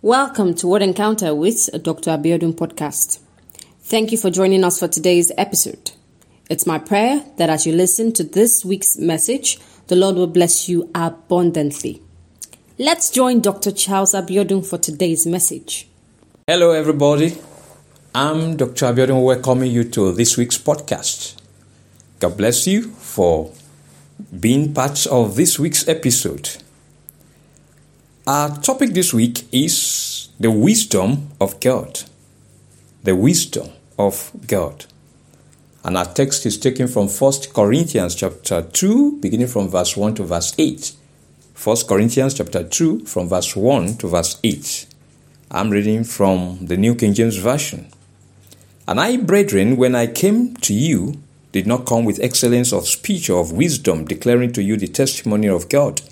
Welcome to Word Encounter with Dr. Abiodun podcast. Thank you for joining us for today's episode. It's my prayer that as you listen to this week's message, the Lord will bless you abundantly. Let's join Dr. Charles Abiodun for today's message. Hello, everybody. I'm Dr. Abiodun welcoming you to this week's podcast. God bless you for being part of this week's episode. Our topic this week is the wisdom of God. The wisdom of God. And our text is taken from 1 Corinthians chapter 2, beginning from verse 1 to verse 8. 1 Corinthians chapter 2, from verse 1 to verse 8. I'm reading from the New King James Version. And I, brethren, when I came to you, did not come with excellence of speech or of wisdom, declaring to you the testimony of God.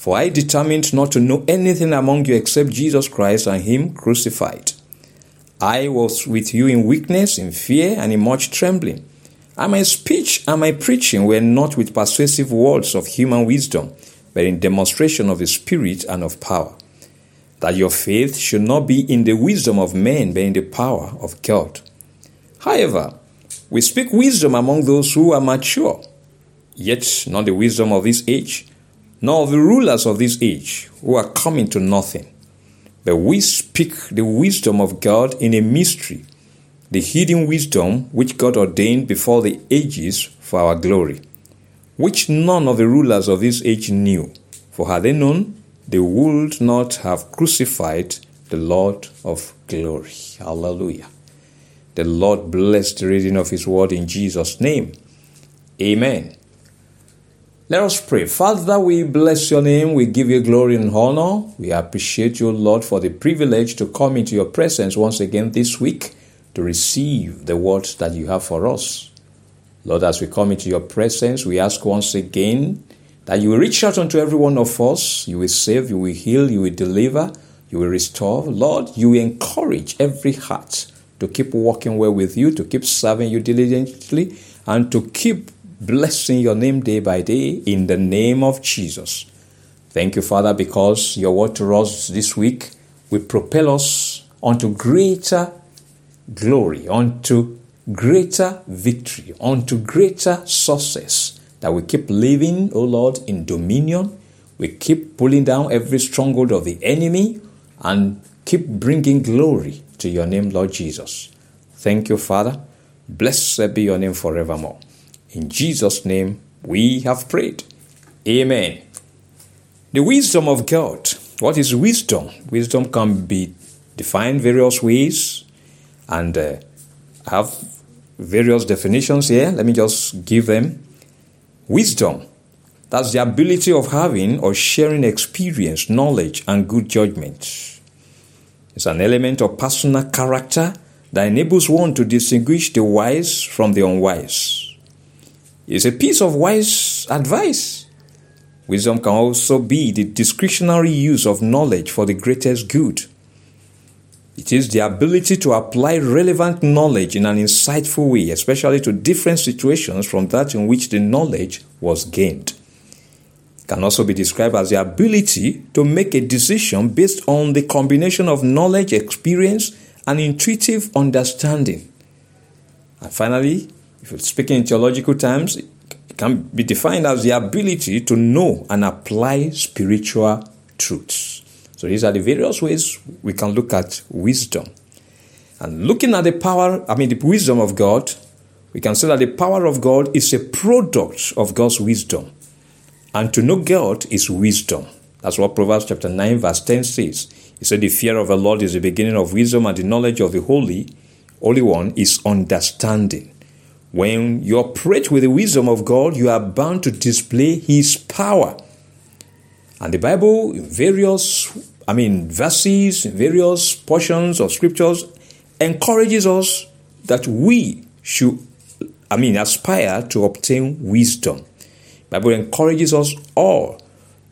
For I determined not to know anything among you except Jesus Christ and Him crucified. I was with you in weakness, in fear, and in much trembling. And my speech and my preaching were not with persuasive words of human wisdom, but in demonstration of the Spirit and of power. That your faith should not be in the wisdom of men, but in the power of God. However, we speak wisdom among those who are mature, yet not the wisdom of this age nor of the rulers of this age who are coming to nothing. But we speak the wisdom of God in a mystery, the hidden wisdom which God ordained before the ages for our glory, which none of the rulers of this age knew. For had they known, they would not have crucified the Lord of glory. Hallelujah. The Lord bless the reading of His word in Jesus' name. Amen. Let us pray. Father, we bless your name. We give you glory and honor. We appreciate you, Lord, for the privilege to come into your presence once again this week to receive the words that you have for us. Lord, as we come into your presence, we ask once again that you will reach out unto every one of us. You will save, you will heal, you will deliver, you will restore. Lord, you will encourage every heart to keep walking well with you, to keep serving you diligently, and to keep blessing your name day by day in the name of Jesus. Thank you, Father, because your word to us this week will propel us onto greater glory, onto greater victory, onto greater success. That we keep living, O Lord, in dominion. We keep pulling down every stronghold of the enemy and keep bringing glory to your name, Lord Jesus. Thank you, Father. Blessed be your name forevermore. In Jesus' name we have prayed. Amen. The wisdom of God. What is wisdom? Wisdom can be defined various ways and uh, have various definitions here. Let me just give them. Wisdom. That's the ability of having or sharing experience, knowledge, and good judgment. It's an element of personal character that enables one to distinguish the wise from the unwise is a piece of wise advice. Wisdom can also be the discretionary use of knowledge for the greatest good. It is the ability to apply relevant knowledge in an insightful way, especially to different situations from that in which the knowledge was gained. It can also be described as the ability to make a decision based on the combination of knowledge, experience, and intuitive understanding. And finally, if you're speaking in theological terms, it can be defined as the ability to know and apply spiritual truths. So these are the various ways we can look at wisdom. And looking at the power, I mean, the wisdom of God, we can say that the power of God is a product of God's wisdom. And to know God is wisdom. That's what Proverbs chapter 9, verse 10 says. He said, The fear of the Lord is the beginning of wisdom, and the knowledge of the Holy, Holy One is understanding. When you operate with the wisdom of God, you are bound to display His power. And the Bible, in various, I mean, verses, various portions of scriptures, encourages us that we should, I mean, aspire to obtain wisdom. The Bible encourages us all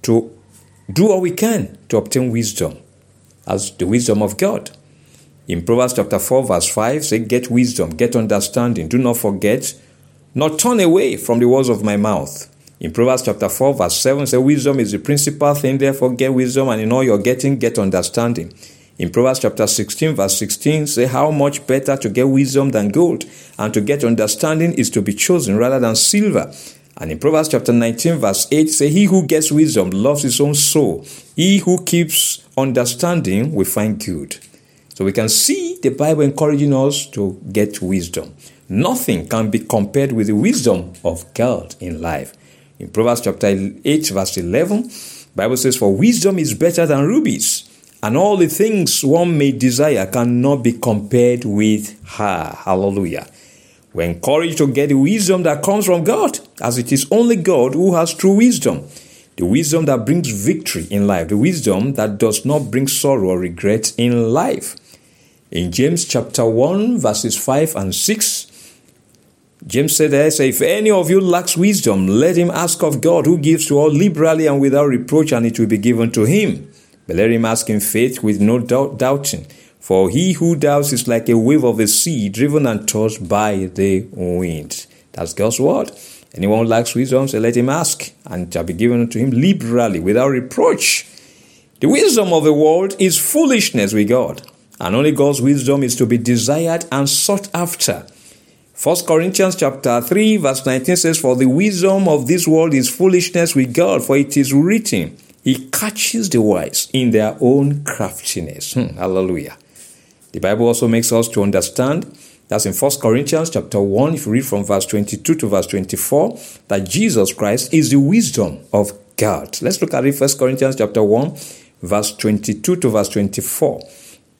to do what we can to obtain wisdom as the wisdom of God. In Proverbs chapter 4, verse 5, say, Get wisdom, get understanding, do not forget, nor turn away from the words of my mouth. In Proverbs chapter 4, verse 7, say, Wisdom is the principal thing, therefore get wisdom, and in all you're getting, get understanding. In Proverbs chapter 16, verse 16, say, How much better to get wisdom than gold, and to get understanding is to be chosen rather than silver. And in Proverbs chapter 19, verse 8, say, He who gets wisdom loves his own soul. He who keeps understanding will find good. So we can see the Bible encouraging us to get wisdom. Nothing can be compared with the wisdom of God in life. In Proverbs chapter 8, verse 11, Bible says, For wisdom is better than rubies, and all the things one may desire cannot be compared with her. Hallelujah. We're encouraged to get the wisdom that comes from God, as it is only God who has true wisdom. The wisdom that brings victory in life, the wisdom that does not bring sorrow or regret in life. In James chapter 1, verses 5 and 6, James said there, say, If any of you lacks wisdom, let him ask of God, who gives to all liberally and without reproach, and it will be given to him. But let him ask in faith with no doubt, doubting. For he who doubts is like a wave of the sea, driven and tossed by the wind. That's God's word. Anyone lacks wisdom, say, let him ask, and shall be given to him liberally, without reproach. The wisdom of the world is foolishness with God and only God's wisdom is to be desired and sought after. 1 Corinthians chapter 3 verse 19 says, For the wisdom of this world is foolishness with God, for it is written, He catches the wise in their own craftiness. Hmm, hallelujah. The Bible also makes us to understand that's in 1 Corinthians chapter 1, if you read from verse 22 to verse 24, that Jesus Christ is the wisdom of God. Let's look at it, 1 Corinthians chapter 1, verse 22 to verse 24.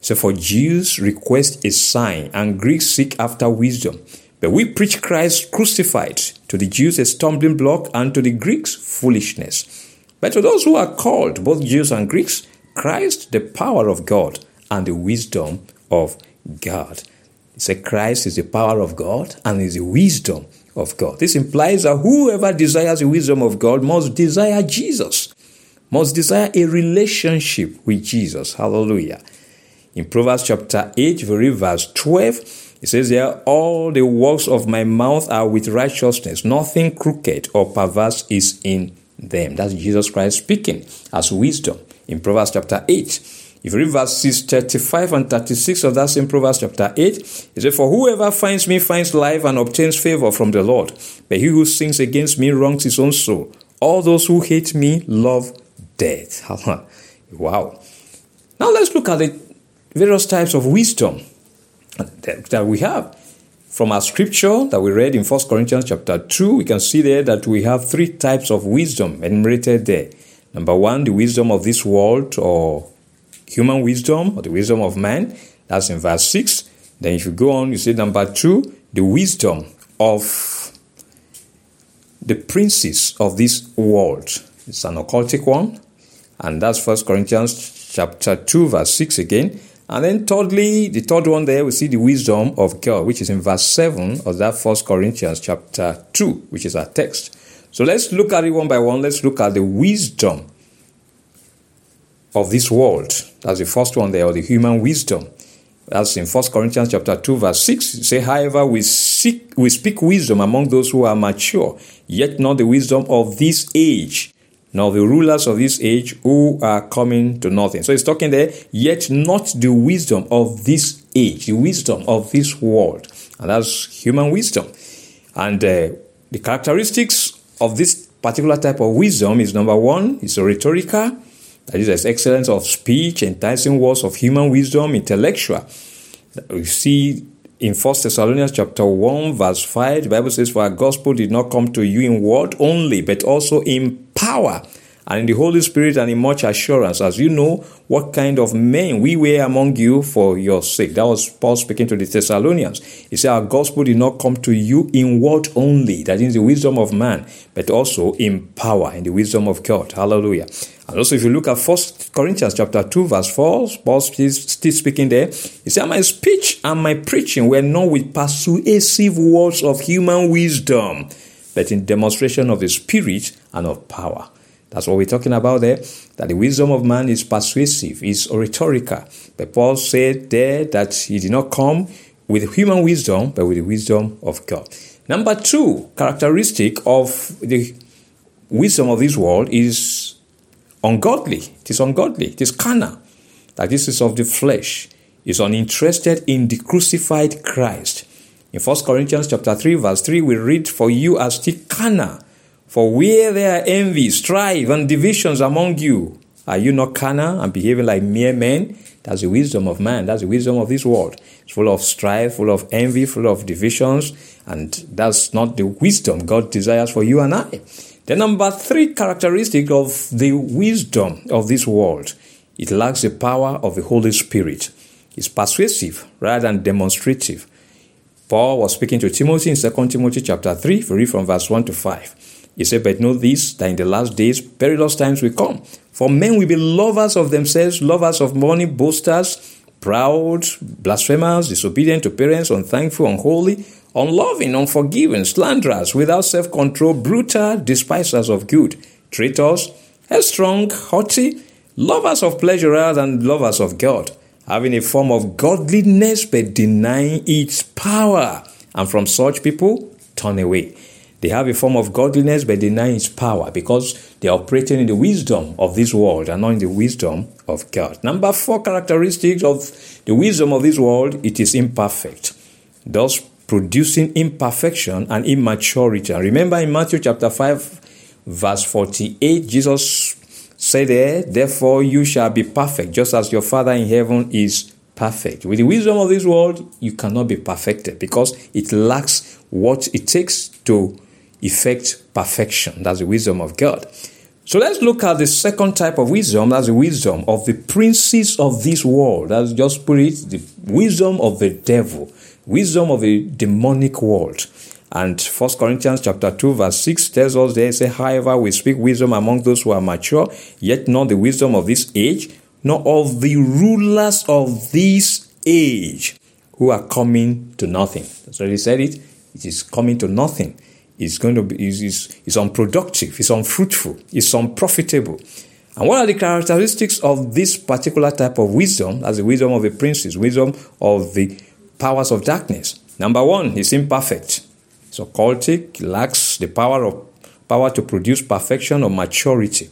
So for Jews request a sign and Greeks seek after wisdom. But we preach Christ crucified, to the Jews a stumbling block and to the Greeks foolishness. But to those who are called, both Jews and Greeks, Christ the power of God and the wisdom of God. Say Christ is the power of God and is the wisdom of God. This implies that whoever desires the wisdom of God must desire Jesus, must desire a relationship with Jesus. Hallelujah. In Proverbs chapter 8, verse 12, it says there, All the works of my mouth are with righteousness, nothing crooked or perverse is in them. That's Jesus Christ speaking as wisdom in Proverbs chapter 8. If you read verses 35 and 36 of that same Proverbs chapter 8, it says, For whoever finds me finds life and obtains favor from the Lord. But he who sins against me wrongs his own soul. All those who hate me love death. wow. Now let's look at the various types of wisdom that, we have. From our scripture that we read in 1 Corinthians chapter 2, we can see there that we have three types of wisdom enumerated there. Number one, the wisdom of this world or human wisdom or the wisdom of man. That's in verse 6. Then if you go on, you see number two, the wisdom of the princes of this world. It's an occultic one. And that's First Corinthians chapter 2, verse 6 again. And then thirdly, the third one there, we see the wisdom of God, which is in verse 7 of that First Corinthians chapter 2, which is our text. So let's look at it one by one. Let's look at the wisdom of this world. That's the first one there, or the human wisdom. That's in First Corinthians chapter 2, verse 6. say, however, we seek we speak wisdom among those who are mature, yet not the wisdom of this age now the rulers of this age who are coming to nothing. So he's talking there, yet not the wisdom of this age, the wisdom of this world. And that's human wisdom. And uh, the characteristics of this particular type of wisdom is number one, it's a rhetorical. That is, excellence of speech, enticing words of human wisdom, intellectual. We see in First Thessalonians chapter 1, verse 5, the Bible says, For our gospel did not come to you in word only, but also in power and in the Holy Spirit and in much assurance, as you know what kind of men we were among you for your sake. That was Paul speaking to the Thessalonians. He said, Our gospel did not come to you in word only, that is the wisdom of man, but also in power, in the wisdom of God. Hallelujah. And also, if you look at First Corinthians chapter 2, verse 4, Paul is still speaking there. He said, My speech and my preaching were not with persuasive words of human wisdom, but in demonstration of the Spirit and of power. That's what we're talking about there. That the wisdom of man is persuasive, is rhetorical. But Paul said there that he did not come with human wisdom, but with the wisdom of God. Number two characteristic of the wisdom of this world is ungodly. It is ungodly. It is carnal. That this is of the flesh. Is uninterested in the crucified Christ. In 1 Corinthians chapter 3, verse 3, we read, For you are still carnal. For where there are envy, strife, and divisions among you, are you not carnal and behaving like mere men? That's the wisdom of man. That's the wisdom of this world. It's full of strife, full of envy, full of divisions, and that's not the wisdom God desires for you and I. The number three characteristic of the wisdom of this world, it lacks the power of the Holy Spirit. It's persuasive rather than demonstrative. Paul was speaking to Timothy in 2 Timothy chapter 3, read from verse 1 to 5. He said, But know this, that in the last days perilous times will come. For men will be lovers of themselves, lovers of money, boasters, proud, blasphemers, disobedient to parents, unthankful, unholy, unloving, unforgiving, slanderers, without self control, brutal, despisers of good, traitors, headstrong, haughty, lovers of pleasure rather than lovers of God, having a form of godliness but denying its power. And from such people, turn away. They have a form of godliness but deny its power because they are operating in the wisdom of this world and not in the wisdom of God. Number four characteristics of the wisdom of this world, it is imperfect. Thus producing imperfection and immaturity. And remember in Matthew chapter 5, verse 48, Jesus said there, Therefore you shall be perfect, just as your Father in heaven is perfect. With the wisdom of this world, you cannot be perfected because it lacks what it takes to effect perfection. That's the wisdom of God. So let's look at the second type of wisdom. That's the wisdom of the princes of this world. That's just put it, the wisdom of the devil, wisdom of a demonic world. And First Corinthians chapter 2, verse 6 tells us there, say, however, we speak wisdom among those who are mature, yet not the wisdom of this age, nor of the rulers of this age who are coming to nothing. That's what he said it. It is coming to nothing It's going to be it's, it's, is unproductive, it's unfruitful, it's unprofitable. And what are the characteristics of this particular type of wisdom, as the wisdom of the princes, wisdom of the powers of darkness? Number one, it's imperfect. It's occultic, lacks the power of power to produce perfection or maturity.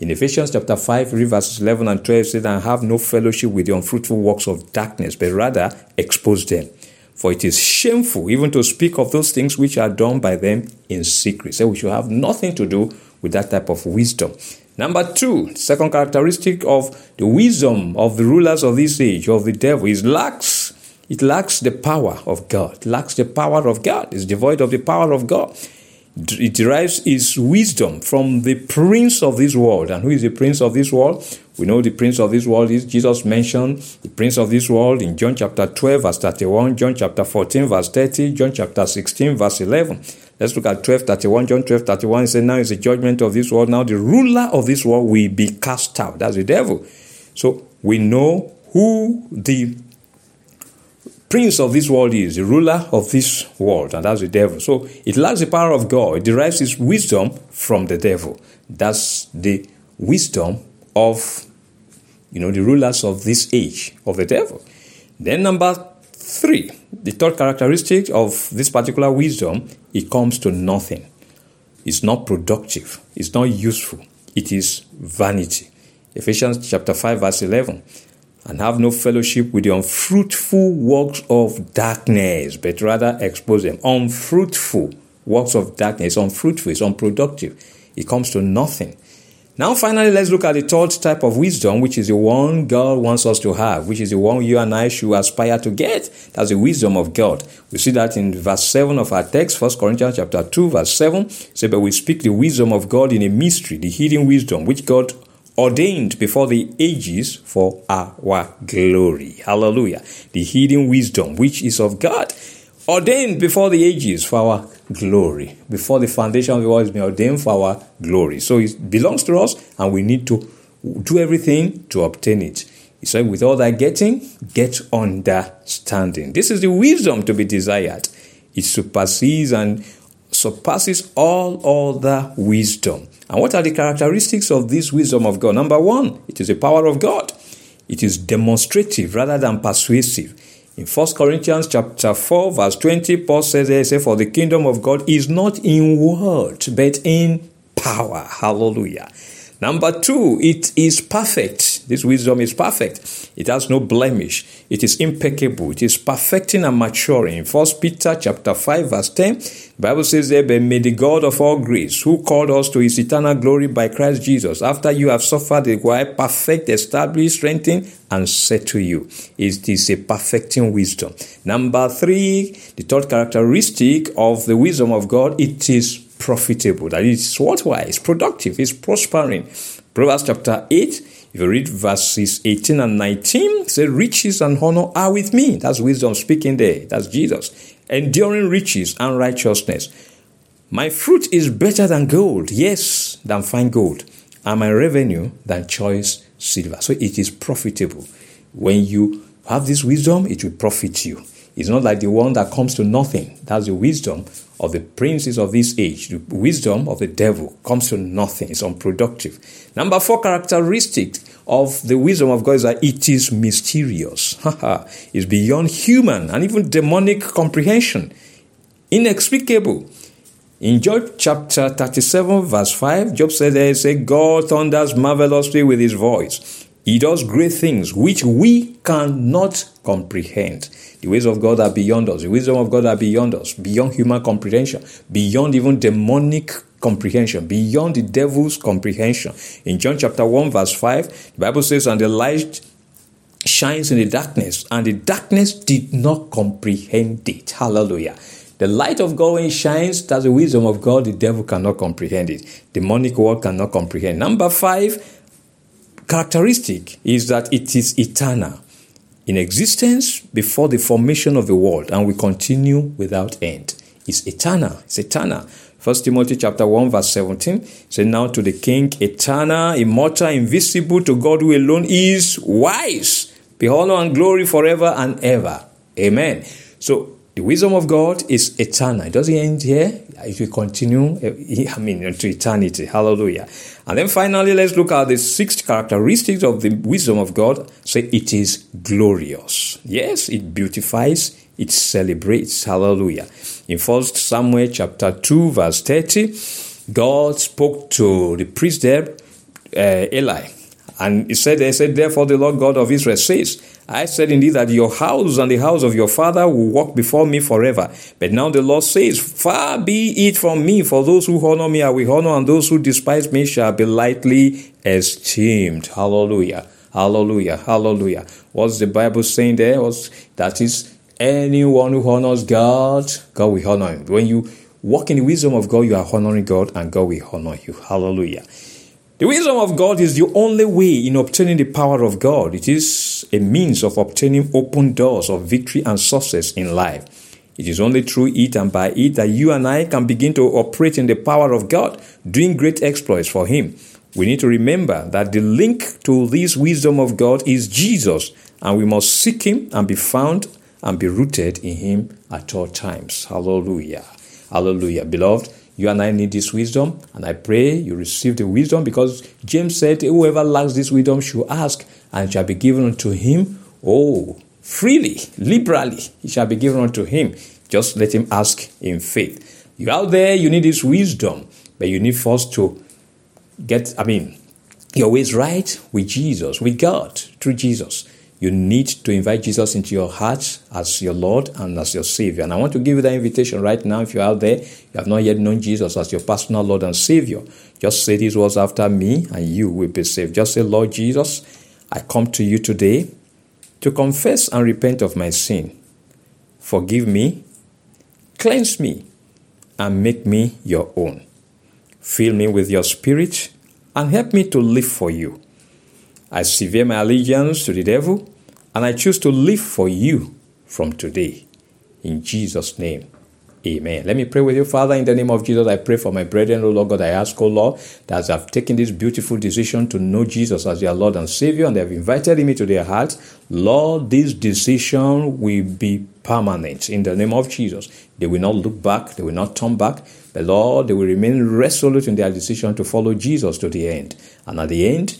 In Ephesians chapter 5, verses 11 and 12 says, And have no fellowship with the unfruitful works of darkness, but rather expose them. For it is shameful even to speak of those things which are done by them in secret. So we should have nothing to do with that type of wisdom. Number two, second characteristic of the wisdom of the rulers of this age, of the devil, is lacks. It lacks the power of God. It lacks the power of God. It's devoid of the power of God. It derives its wisdom from the prince of this world. And who is the prince of this world? We know the prince of this world is Jesus mentioned the prince of this world in John chapter 12, verse 31, John chapter 14, verse 30, John chapter 16, verse 11. Let's look at 12, 31. John 12, 31 says, Now is the judgment of this world. Now the ruler of this world will be cast out. That's the devil. So we know who the prince of this world is, the ruler of this world, and that's the devil. So it lacks the power of God. It derives its wisdom from the devil. That's the wisdom of you know, the rulers of this age of the devil. Then, number three, the third characteristic of this particular wisdom, it comes to nothing. It's not productive, it's not useful, it is vanity. Ephesians chapter 5, verse 11. And have no fellowship with the unfruitful works of darkness, but rather expose them. Unfruitful works of darkness, unfruitful, it's unproductive. It comes to nothing. Now, finally, let's look at the third type of wisdom, which is the one God wants us to have, which is the one you and I should aspire to get. That's the wisdom of God. We see that in verse 7 of our text, 1 Corinthians chapter 2, verse 7. It says, but we speak the wisdom of God in a mystery, the hidden wisdom, which God ordained before the ages for our glory. Hallelujah. The hidden wisdom, which is of God ordained before the ages for our glory. Before the foundation of the world has been ordained for our glory. So it belongs to us and we need to do everything to obtain it. He said, with all that getting, get understanding. This is the wisdom to be desired. It supersedes and surpasses all other wisdom. And what are the characteristics of this wisdom of God? Number one, it is the power of God. It is demonstrative rather than persuasive. In 1 Corinthians chapter 4, verse 20, Paul says, there, For the kingdom of God is not in word, but in power. Hallelujah. Number two, it is perfect. This wisdom is perfect. It has no blemish. It is impeccable. It is perfecting and maturing. First Peter chapter 5, verse 10. The Bible says there, but may the God of all grace, who called us to his eternal glory by Christ Jesus, after you have suffered a while, perfect, establish, strengthen, and settle you. It is a perfecting wisdom. Number three, the third characteristic of the wisdom of God, it is profitable, That is worthwhile, it's productive, it's prospering. Proverbs chapter 8, if you read verses 18 and 19, say, Riches and honor are with me. That's wisdom speaking there. That's Jesus. Enduring riches and righteousness. My fruit is better than gold, yes, than fine gold, and my revenue than choice silver. So it is profitable. When you have this wisdom, it will profit you. It's not like the one that comes to nothing. That's the wisdom of the princes of this age. The wisdom of the devil comes to nothing. It's unproductive. Number four characteristic of the wisdom of God is that it is mysterious. it's beyond human and even demonic comprehension. Inexplicable. In Job chapter 37, verse 5, Job said there is a God thunders marvelously with his voice. He does great things which we cannot comprehend. The ways of God are beyond us. The wisdom of God are beyond us, beyond human comprehension, beyond even demonic comprehension, beyond the devil's comprehension. In John chapter 1, verse 5, the Bible says, And the light shines in the darkness, and the darkness did not comprehend it. Hallelujah. The light of God when it shines, that's the wisdom of God. The devil cannot comprehend it. Demonic world cannot comprehend. Number five, characteristic is that it is eternal in existence before the formation of the world and will continue without end. It's eternal. It's eternal. First Timothy chapter 1, verse 17 say, Now to the King, eternal, immortal, invisible, to God who alone is wise. Be honor and glory forever and ever. Amen. So the wisdom of God is eternal. It doesn't end here. It will continue, eh, I mean, to eternity. Hallelujah. And then finally, let's look at the sixth characteristic of the wisdom of God. Say it is glorious. Yes, it beautifies, it celebrates. Hallelujah. In First Samuel chapter 2, verse 30, God spoke to the priest there, uh, Eli. And he said, he said, Therefore the Lord God of Israel says, I said indeed that your house and the house of your father will walk before me forever. But now the Lord says, Far be it from me, for those who honor me I will honor, and those who despise me shall be lightly esteemed. Hallelujah. Hallelujah. Hallelujah. What's the Bible saying there? Was that is anyone who honors God, God will honor him. When you walk in the wisdom of God, you are honoring God, and God will honor you. Hallelujah. The wisdom of God is the only way in obtaining the power of God. It is a means of obtaining open doors of victory and success in life. It is only through it and by it that you and I can begin to operate in the power of God, doing great exploits for Him. We need to remember that the link to this wisdom of God is Jesus, and we must seek Him and be found and be rooted in Him at all times. Hallelujah. Hallelujah. Beloved, you and I need this wisdom, and I pray you receive the wisdom because James said, Whoever lacks this wisdom should ask, and shall be given unto him. Oh, freely, liberally, it shall be given unto him. Just let him ask in faith. You out there, you need this wisdom, but you need first to get, I mean, your ways right with Jesus, with God, through Jesus you need to invite Jesus into your heart as your Lord and as your Savior. And I want to give you that invitation right now. If you're out there, you have not yet known Jesus as your personal Lord and Savior, just say these words after me and you will be saved. Just say, Lord Jesus, I come to you today to confess and repent of my sin. Forgive me, cleanse me, and make me your own. Fill me with your spirit and help me to live for you. I sever my allegiance to the devil, and I choose to live for you from today. In Jesus' name, amen. Let me pray with you, Father, in the name of Jesus. I pray for my brethren, O Lord God. I ask, O Lord, that as I've taken this beautiful decision to know Jesus as their Lord and Savior, and they have invited me to their hearts, Lord, this decision will be permanent in the name of Jesus. They will not look back, they will not turn back, but Lord, they will remain resolute in their decision to follow Jesus to the end. And at the end,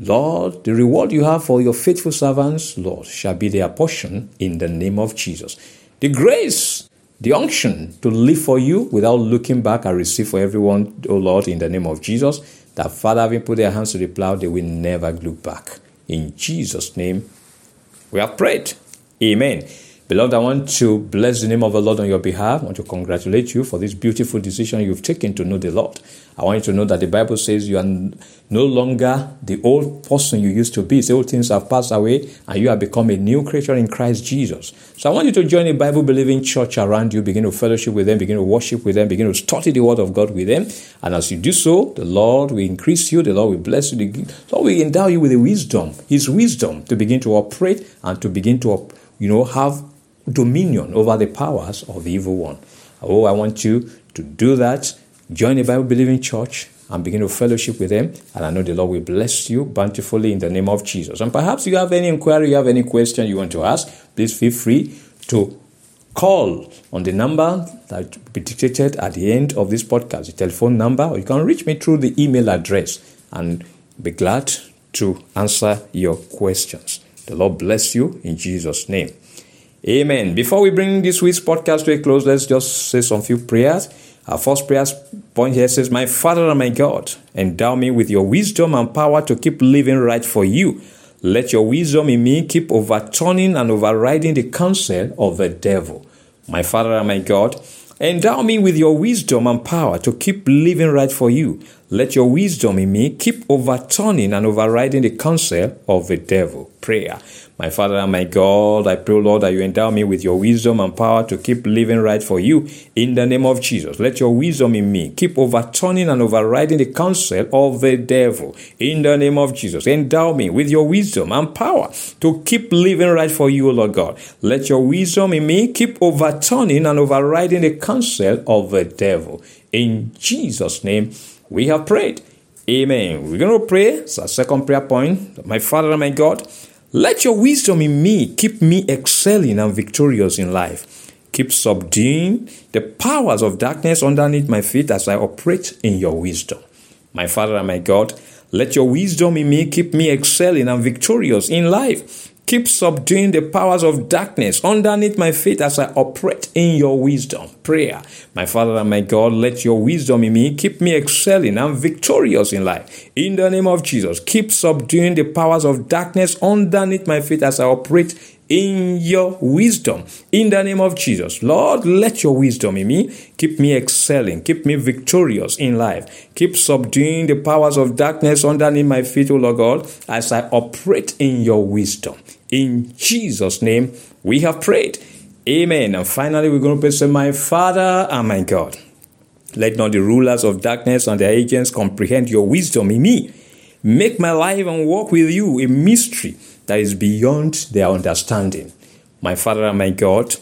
Lord, the reward you have for your faithful servants, Lord, shall be their portion in the name of Jesus. The grace the unction to live for you without looking back I receive for everyone, O Lord, in the name of Jesus. That Father, having put their hands to the plow, they will never look back. In Jesus' name, we have prayed. Amen. Beloved, I want to bless the name of the Lord on your behalf. I want to congratulate you for this beautiful decision you've taken to know the Lord. I want you to know that the Bible says you are no longer the old person you used to be. The old things have passed away and you have become a new creature in Christ Jesus. So I want you to join a Bible believing church around you, begin to fellowship with them, begin to worship with them, begin to study the Word of God with them. And as you do so, the Lord will increase you, the Lord will bless you, the Lord will endow you with the wisdom, His wisdom to begin to operate and to begin to, you know, have dominion over the powers of the evil one. Oh, I want you to do that. Join a Bible believing church and begin to fellowship with them. And I know the Lord will bless you bountifully in the name of Jesus. And perhaps you have any inquiry, you have any question you want to ask, please feel free to call on the number that will be dictated at the end of this podcast, the telephone number, or you can reach me through the email address and be glad to answer your questions. The Lord bless you in Jesus' name. Amen. Before we bring this week's podcast to a close, let's just say some few prayers. Our first prayer point here says, My Father and my God, endow me with your wisdom and power to keep living right for you. Let your wisdom in me keep overturning and overriding the counsel of the devil. My Father and my God, endow me with your wisdom and power to keep living right for you. Let your wisdom in me keep overturning and overriding the counsel of the devil. Prayer. My Father and my God, I pray, Lord, that you endow me with your wisdom and power to keep living right for you in the name of Jesus. Let your wisdom in me keep overturning and overriding the counsel of the devil in the name of Jesus. Endow me with your wisdom and power to keep living right for you, Lord God. Let your wisdom in me keep overturning and overriding the counsel of the devil. In Jesus' name, we have prayed. Amen. We're going to pray. It's our second prayer point. My Father and my God, let your wisdom in me keep me excelling and victorious in life. Keep subduing the powers of darkness underneath my feet as I operate in your wisdom. My Father and my God, let your wisdom in me keep me excelling and victorious in life. Keep subduing the powers of darkness underneath my feet as I operate in your wisdom. Prayer. My Father and my God, let your wisdom in me keep me excelling and victorious in life. In the name of Jesus, keep subduing the powers of darkness underneath my feet as I operate in your wisdom. In the name of Jesus, Lord, let your wisdom in me keep me excelling, keep me victorious in life. Keep subduing the powers of darkness underneath my feet, O Lord God, as I operate in your wisdom. In Jesus' name, we have prayed. Amen. And finally, we're going to pray, say, My Father and my God. Let not the rulers of darkness and their agents comprehend your wisdom in me. Make my life and walk with you a mystery that is beyond their understanding. My Father and my God,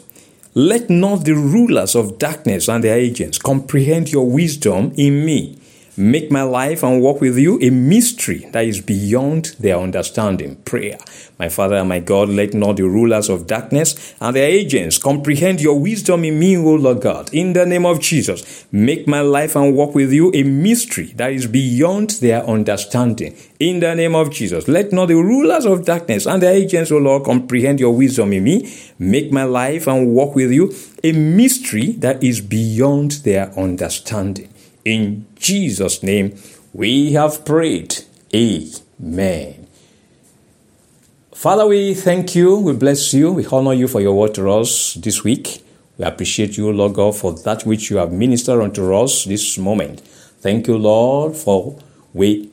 let not the rulers of darkness and their agents comprehend your wisdom in me. Make my life and walk with you a mystery that is beyond their understanding. Prayer. My Father and my God, let not the rulers of darkness and their agents comprehend your wisdom in me, O Lord God. In the name of Jesus, make my life and walk with you a mystery that is beyond their understanding. In the name of Jesus, let not the rulers of darkness and their agents, O Lord, comprehend your wisdom in me. Make my life and walk with you a mystery that is beyond their understanding. In Jesus' name, we have prayed. Amen. Father, we thank you, we bless you, we honor you for your word to us this week. We appreciate you, Lord God, for that which you have ministered unto us this moment. Thank you, Lord, for we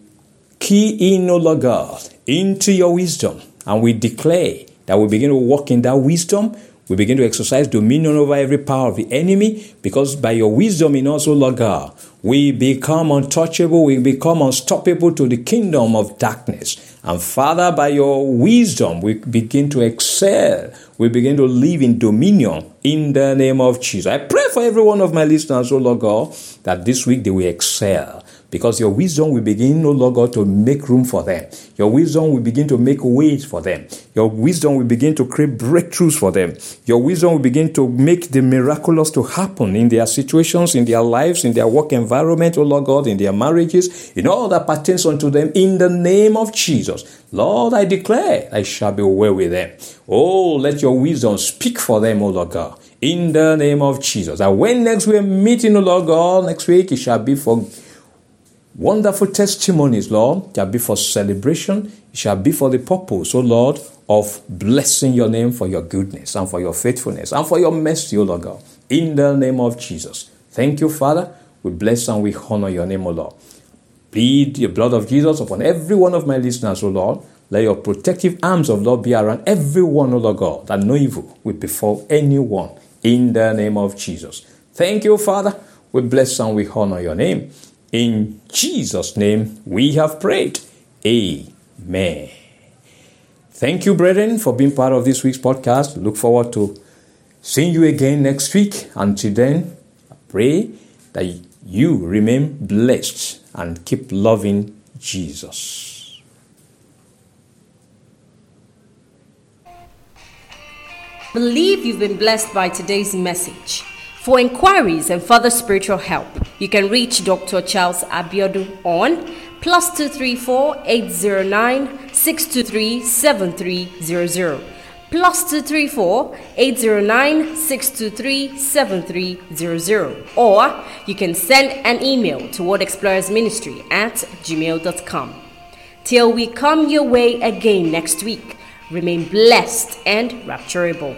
key in, O Lord God, into your wisdom, and we declare that we begin to walk in that wisdom we begin to exercise dominion over every power of the enemy because by your wisdom in us, O Lord God, we become untouchable, we become unstoppable to the kingdom of darkness. And Father, by your wisdom, we begin to excel. We begin to live in dominion in the name of Jesus. I pray for every one of my listeners, O Lord God, that this week they will excel because your wisdom will begin, no longer to make room for them. Your wisdom will begin to make ways for them. Your wisdom will begin to create breakthroughs for them. Your wisdom will begin to make the miraculous to happen in their situations, in their lives, in their work environment, oh Lord God, in their marriages, in all that pertains unto them, in the name of Jesus. Lord, I declare I shall be well with them. Oh, let your wisdom speak for them, O Lord God In the name of Jesus. And when next we're meeting, O Lord God, next week it shall be for wonderful testimonies, Lord. Shall be for celebration. It shall be for the purpose, O Lord, of blessing your name for your goodness and for your faithfulness and for your mercy, O Lord God. In the name of Jesus. Thank you, Father. We bless and we honor your name, O Lord. Plead the blood of Jesus upon every one of my listeners, O Lord. Let your protective arms of Lord be around everyone, O Lord God, that no evil will befall anyone in the name of Jesus. Thank you, Father. We bless and we honor your name. In Jesus' name we have prayed. Amen. Thank you, brethren, for being part of this week's podcast. Look forward to seeing you again next week. Until then, I pray that you remain blessed and keep loving Jesus. Believe you've been blessed by today's message. For inquiries and further spiritual help, you can reach Dr. Charles Abiodun on plus 234 809 623 7300 plus 234 809 623 7300 or you can send an email to Word Explorers Ministry at gmail.com. Till we come your way again next week, remain blessed and rapturable.